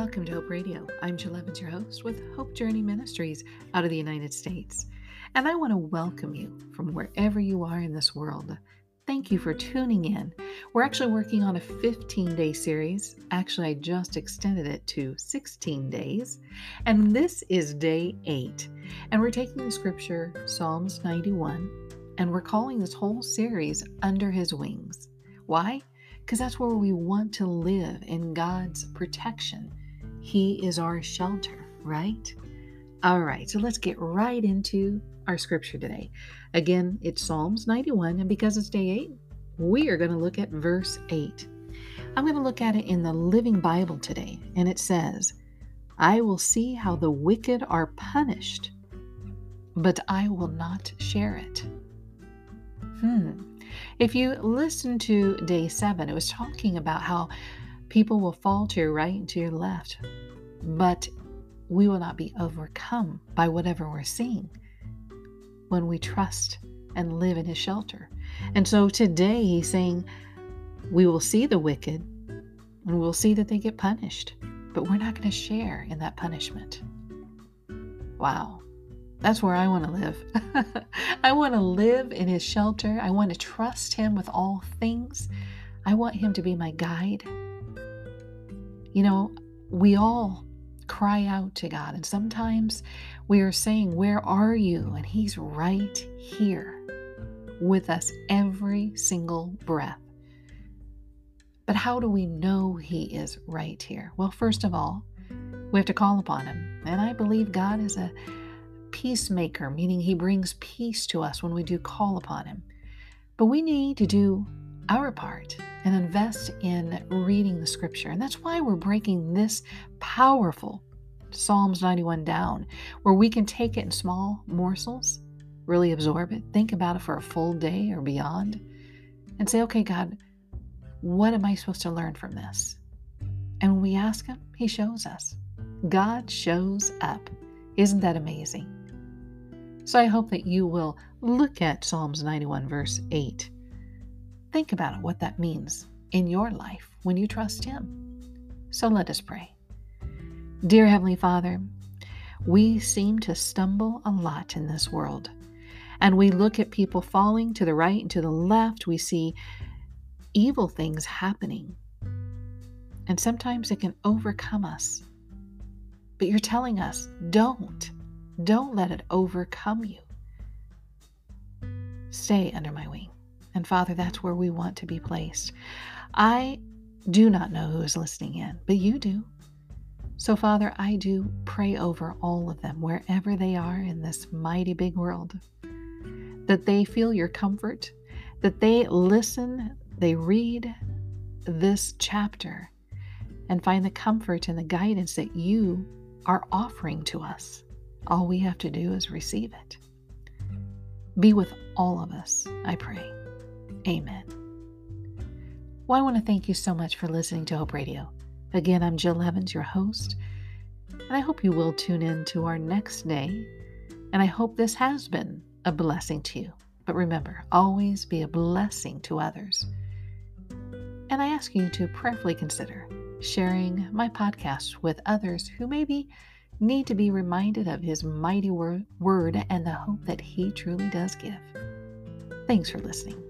Radio. I'm Jill Evans, your host with Hope Journey Ministries out of the United States. And I want to welcome you from wherever you are in this world. Thank you for tuning in. We're actually working on a 15 day series. Actually, I just extended it to 16 days. And this is day eight. And we're taking the scripture, Psalms 91, and we're calling this whole series Under His Wings. Why? because that's where we want to live in God's protection. He is our shelter, right? All right, so let's get right into our scripture today. Again, it's Psalms 91, and because it's day 8, we are going to look at verse 8. I'm going to look at it in the Living Bible today, and it says, I will see how the wicked are punished, but I will not share it. Hmm. If you listen to day seven, it was talking about how people will fall to your right and to your left, but we will not be overcome by whatever we're seeing when we trust and live in his shelter. And so today he's saying we will see the wicked and we'll see that they get punished, but we're not going to share in that punishment. Wow. That's where I want to live. I want to live in his shelter. I want to trust him with all things. I want him to be my guide. You know, we all cry out to God, and sometimes we are saying, Where are you? And he's right here with us every single breath. But how do we know he is right here? Well, first of all, we have to call upon him. And I believe God is a peacemaker, meaning he brings peace to us when we do call upon him. But we need to do our part and invest in reading the scripture. And that's why we're breaking this powerful Psalms 91 down, where we can take it in small morsels, really absorb it, think about it for a full day or beyond, and say, okay, God, what am I supposed to learn from this? And when we ask Him, He shows us. God shows up. Isn't that amazing? So I hope that you will look at Psalms 91, verse 8. Think about it, what that means in your life when you trust Him. So let us pray. Dear Heavenly Father, we seem to stumble a lot in this world. And we look at people falling to the right and to the left. We see evil things happening. And sometimes it can overcome us. But you're telling us, don't. Don't let it overcome you. Stay under my wing. And Father, that's where we want to be placed. I do not know who is listening in, but you do. So, Father, I do pray over all of them, wherever they are in this mighty big world, that they feel your comfort, that they listen, they read this chapter, and find the comfort and the guidance that you are offering to us. All we have to do is receive it. Be with all of us, I pray. Amen. Well, I want to thank you so much for listening to Hope Radio. Again, I'm Jill Evans, your host, and I hope you will tune in to our next day. And I hope this has been a blessing to you. But remember, always be a blessing to others. And I ask you to prayerfully consider sharing my podcast with others who maybe need to be reminded of His mighty word and the hope that He truly does give. Thanks for listening.